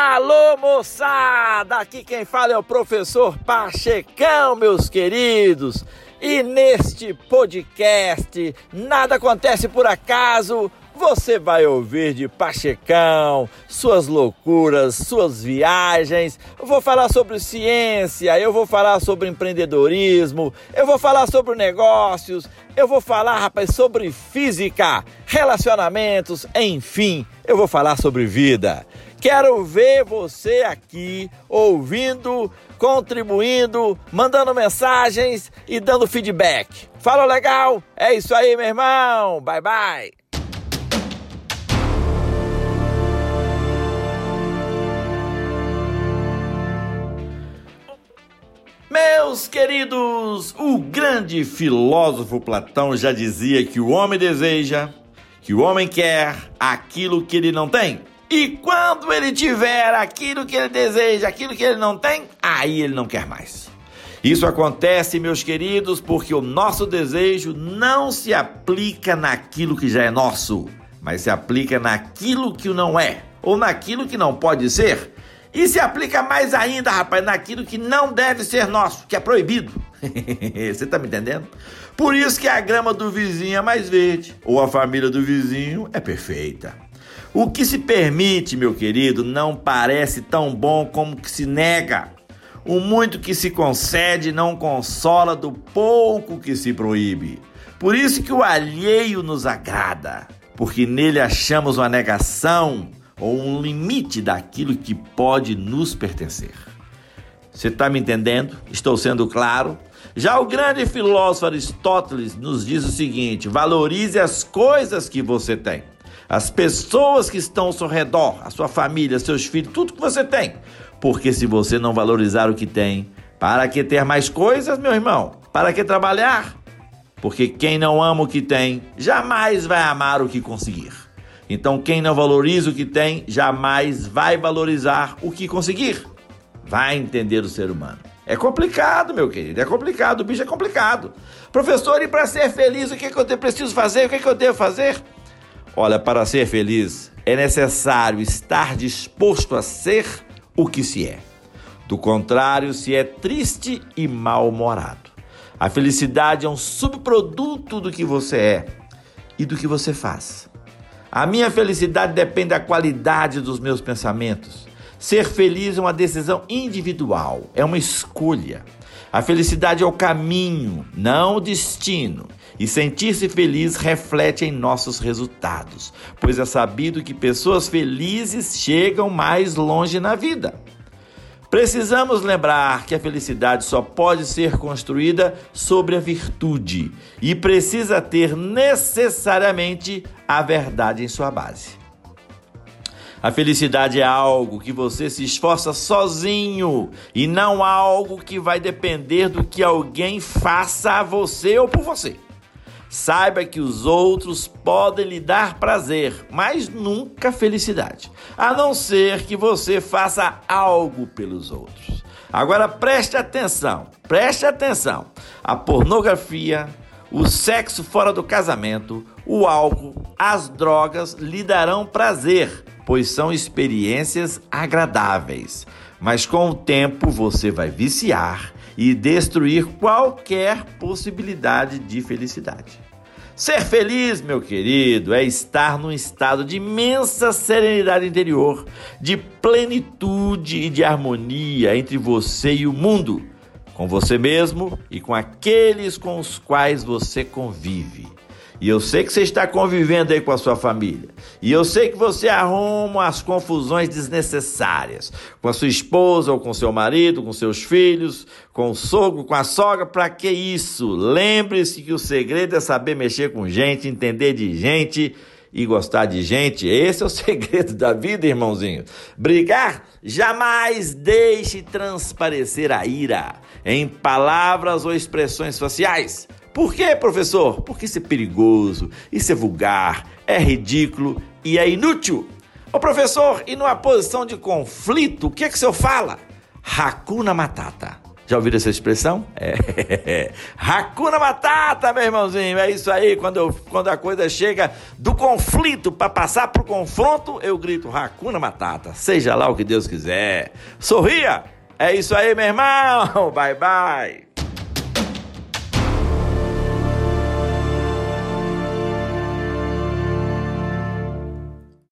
Alô, moçada! Aqui quem fala é o professor Pachecão, meus queridos. E neste podcast, nada acontece por acaso. Você vai ouvir de Pachecão, suas loucuras, suas viagens. Eu vou falar sobre ciência, eu vou falar sobre empreendedorismo, eu vou falar sobre negócios, eu vou falar, rapaz, sobre física, relacionamentos, enfim, eu vou falar sobre vida. Quero ver você aqui ouvindo, contribuindo, mandando mensagens e dando feedback. Fala legal? É isso aí, meu irmão. Bye bye. Meus queridos, o grande filósofo Platão já dizia que o homem deseja, que o homem quer aquilo que ele não tem. E quando ele tiver aquilo que ele deseja, aquilo que ele não tem, aí ele não quer mais. Isso acontece, meus queridos, porque o nosso desejo não se aplica naquilo que já é nosso, mas se aplica naquilo que não é, ou naquilo que não pode ser. E se aplica mais ainda, rapaz, naquilo que não deve ser nosso, que é proibido. Você tá me entendendo? Por isso que a grama do vizinho é mais verde, ou a família do vizinho é perfeita. O que se permite, meu querido, não parece tão bom como que se nega. O muito que se concede não consola do pouco que se proíbe. Por isso que o alheio nos agrada, porque nele achamos uma negação ou um limite daquilo que pode nos pertencer. Você está me entendendo? Estou sendo claro? Já o grande filósofo Aristóteles nos diz o seguinte: valorize as coisas que você tem as pessoas que estão ao seu redor, a sua família, seus filhos, tudo que você tem. Porque se você não valorizar o que tem, para que ter mais coisas, meu irmão? Para que trabalhar? Porque quem não ama o que tem, jamais vai amar o que conseguir. Então, quem não valoriza o que tem, jamais vai valorizar o que conseguir. Vai entender o ser humano. É complicado, meu querido, é complicado, o bicho é complicado. Professor, e para ser feliz, o que, é que eu preciso fazer? O que, é que eu devo fazer? Olha, para ser feliz é necessário estar disposto a ser o que se é. Do contrário, se é triste e mal-humorado. A felicidade é um subproduto do que você é e do que você faz. A minha felicidade depende da qualidade dos meus pensamentos. Ser feliz é uma decisão individual, é uma escolha. A felicidade é o caminho, não o destino. E sentir-se feliz reflete em nossos resultados, pois é sabido que pessoas felizes chegam mais longe na vida. Precisamos lembrar que a felicidade só pode ser construída sobre a virtude e precisa ter necessariamente a verdade em sua base. A felicidade é algo que você se esforça sozinho e não algo que vai depender do que alguém faça a você ou por você. Saiba que os outros podem lhe dar prazer, mas nunca felicidade, a não ser que você faça algo pelos outros. Agora preste atenção, preste atenção. A pornografia, o sexo fora do casamento, o álcool, as drogas lhe darão prazer, pois são experiências agradáveis. Mas com o tempo você vai viciar e destruir qualquer possibilidade de felicidade. Ser feliz, meu querido, é estar num estado de imensa serenidade interior, de plenitude e de harmonia entre você e o mundo, com você mesmo e com aqueles com os quais você convive. E eu sei que você está convivendo aí com a sua família. E eu sei que você arruma as confusões desnecessárias com a sua esposa ou com seu marido, com seus filhos, com o sogro, com a sogra. Para que isso? Lembre-se que o segredo é saber mexer com gente, entender de gente e gostar de gente. Esse é o segredo da vida, irmãozinho. Brigar? Jamais deixe transparecer a ira em palavras ou expressões faciais. Por quê, professor? Porque isso é perigoso, isso é vulgar, é ridículo e é inútil. Ô professor, e numa posição de conflito, o que é que o senhor fala? Hakuna Matata. Já ouviram essa expressão? É. Hakuna Matata, meu irmãozinho. É isso aí. Quando, eu, quando a coisa chega do conflito para passar pro confronto, eu grito Hakuna Matata. Seja lá o que Deus quiser. Sorria! É isso aí, meu irmão. Bye, bye.